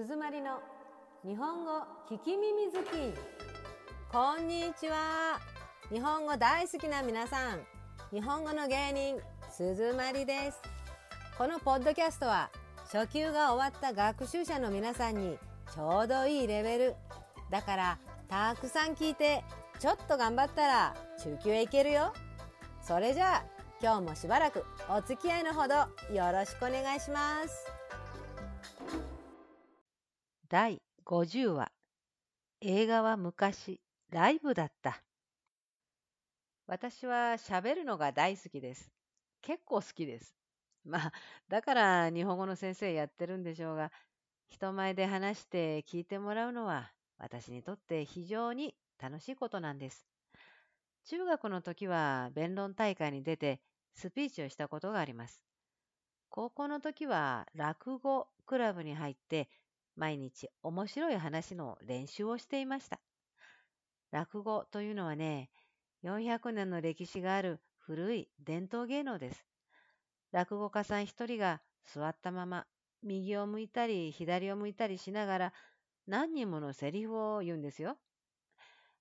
鈴まりの日本語聞き耳好き。こんにちは。日本語大好きな皆さん。日本語の芸人鈴まりです。このポッドキャストは初級が終わった学習者の皆さんにちょうどいいレベル。だからたくさん聞いてちょっと頑張ったら中級へ行けるよ。それじゃあ今日もしばらくお付き合いのほどよろしくお願いします。第50話。映画は昔ライブだった。私は喋るのが大好きです。結構好きです。まあだから日本語の先生やってるんでしょうが人前で話して聞いてもらうのは私にとって非常に楽しいことなんです。中学の時は弁論大会に出てスピーチをしたことがあります。高校の時は落語クラブに入って毎日面白い話の練習をしていました。落語というのはね、400年の歴史がある古い伝統芸能です。落語家さん一人が座ったまま右を向いたり左を向いたりしながら何人ものセリフを言うんですよ。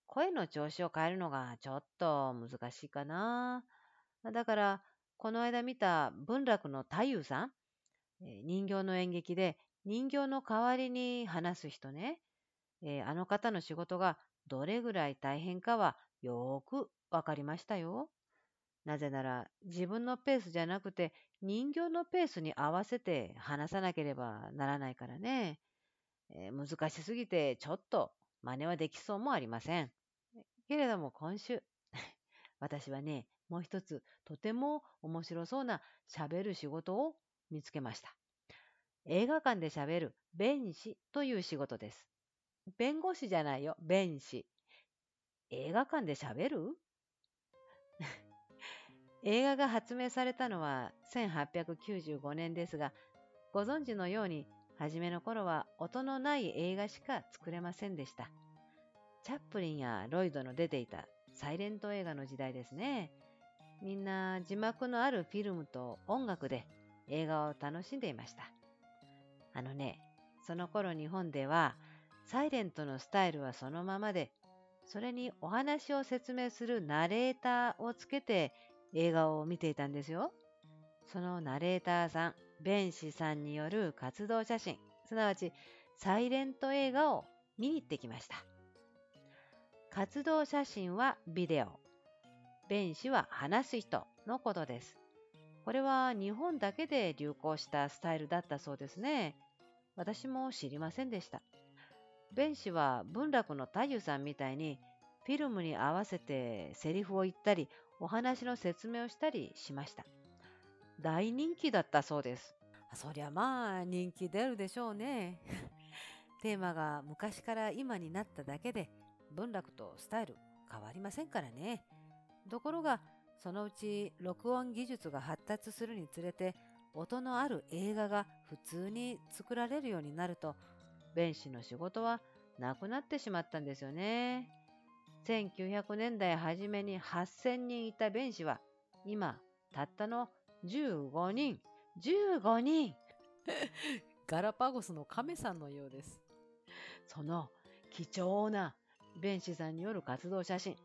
声の調子を変えるのがちょっと難しいかな。だから、この間見た文楽の太夫さん、人形の演劇で人形の代わりに話す人ね、えー、あの方の仕事がどれぐらい大変かはよくわかりましたよ。なぜなら自分のペースじゃなくて人形のペースに合わせて話さなければならないからね。えー、難しすぎてちょっと真似はできそうもありません。けれども今週、私はね、もう一つとても面白そうな喋る仕事を見つけました。映画館で喋る弁士という仕事です。弁護士じゃないよ、弁士。映画館で喋る？映画が発明されたのは1895年ですが、ご存知のように、初めの頃は音のない映画しか作れませんでした。チャップリンやロイドの出ていたサイレント映画の時代ですね。みんな字幕のあるフィルムと音楽で映画を楽しんでいました。あのね、その頃日本では、サイレントのスタイルはそのままで、それにお話を説明するナレーターをつけて映画を見ていたんですよ。そのナレーターさん、弁士さんによる活動写真、すなわちサイレント映画を見に行ってきました。活動写真はビデオ、弁士は話す人のことです。これは日本だけで流行したスタイルだったそうですね。私も知りませんでした。弁士は文楽の太夫さんみたいにフィルムに合わせてセリフを言ったりお話の説明をしたりしました。大人気だったそうです。そりゃまあ人気出るでしょうね。テーマが昔から今になっただけで文楽とスタイル変わりませんからね。ところがそのうち録音技術が発達するにつれて音のある映画が普通に作られるようになると、弁士の仕事はなくなってしまったんですよね。1900年代初めに8000人いた弁士は、今、たったの15人。15人 ガラパゴスの亀さんのようです。その貴重な弁士さんによる活動写真。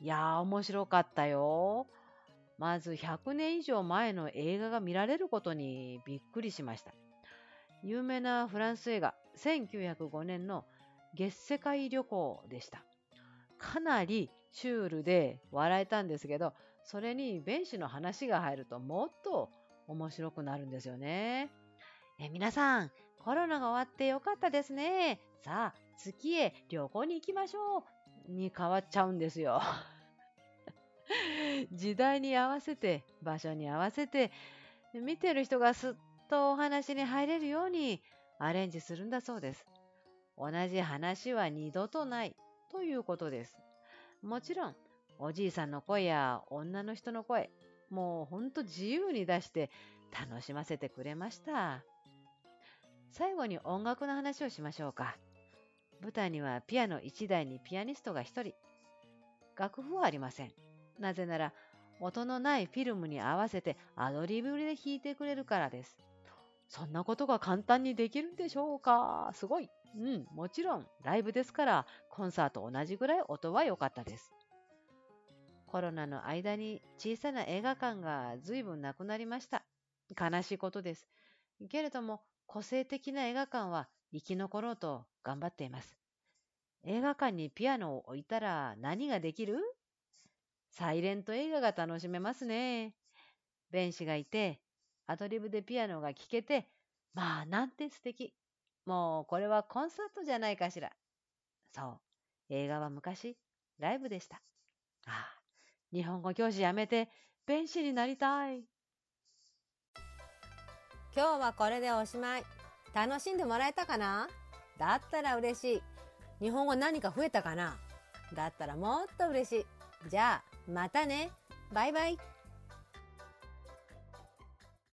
いやー、面白かったよ。まず100年以上前の映画が見られることにびっくりしました。有名なフランス映画1905年の月世界旅行でした。かなりシュールで笑えたんですけど、それに弁士の話が入るともっと面白くなるんですよね。え皆さん、コロナが終わってよかったですね。さあ、月へ旅行に行きましょう。に変わっちゃうんですよ。時代に合わせて、場所に合わせて、見てる人がすっとお話に入れるようにアレンジするんだそうです。同じ話は二度とないということです。もちろん、おじいさんの声や女の人の声、もうほんと自由に出して楽しませてくれました。最後に音楽の話をしましょうか。舞台にはピアノ1台にピアニストが1人。楽譜はありません。なぜなら、音のないフィルムに合わせてアドリブで弾いてくれるからです。そんなことが簡単にできるんでしょうか？すごい。うん、もちろん、ライブですから、コンサート同じぐらい音は良かったです。コロナの間に小さな映画館が随分なくなりました。悲しいことです。けれども、個性的な映画館は生き残ろうと頑張っています。映画館にピアノを置いたら何ができる？サイレント映画が楽しめますね。弁士がいて、アドリブでピアノが聴けて、まあなんて素敵。もうこれはコンサートじゃないかしら。そう。映画は昔、ライブでした。ああ、日本語教師やめて、弁士になりたい。今日はこれでおしまい。楽しんでもらえたかな？だったら嬉しい。日本語何か増えたかな？だったらもっと嬉しい。じゃあ、またね。バイバイ。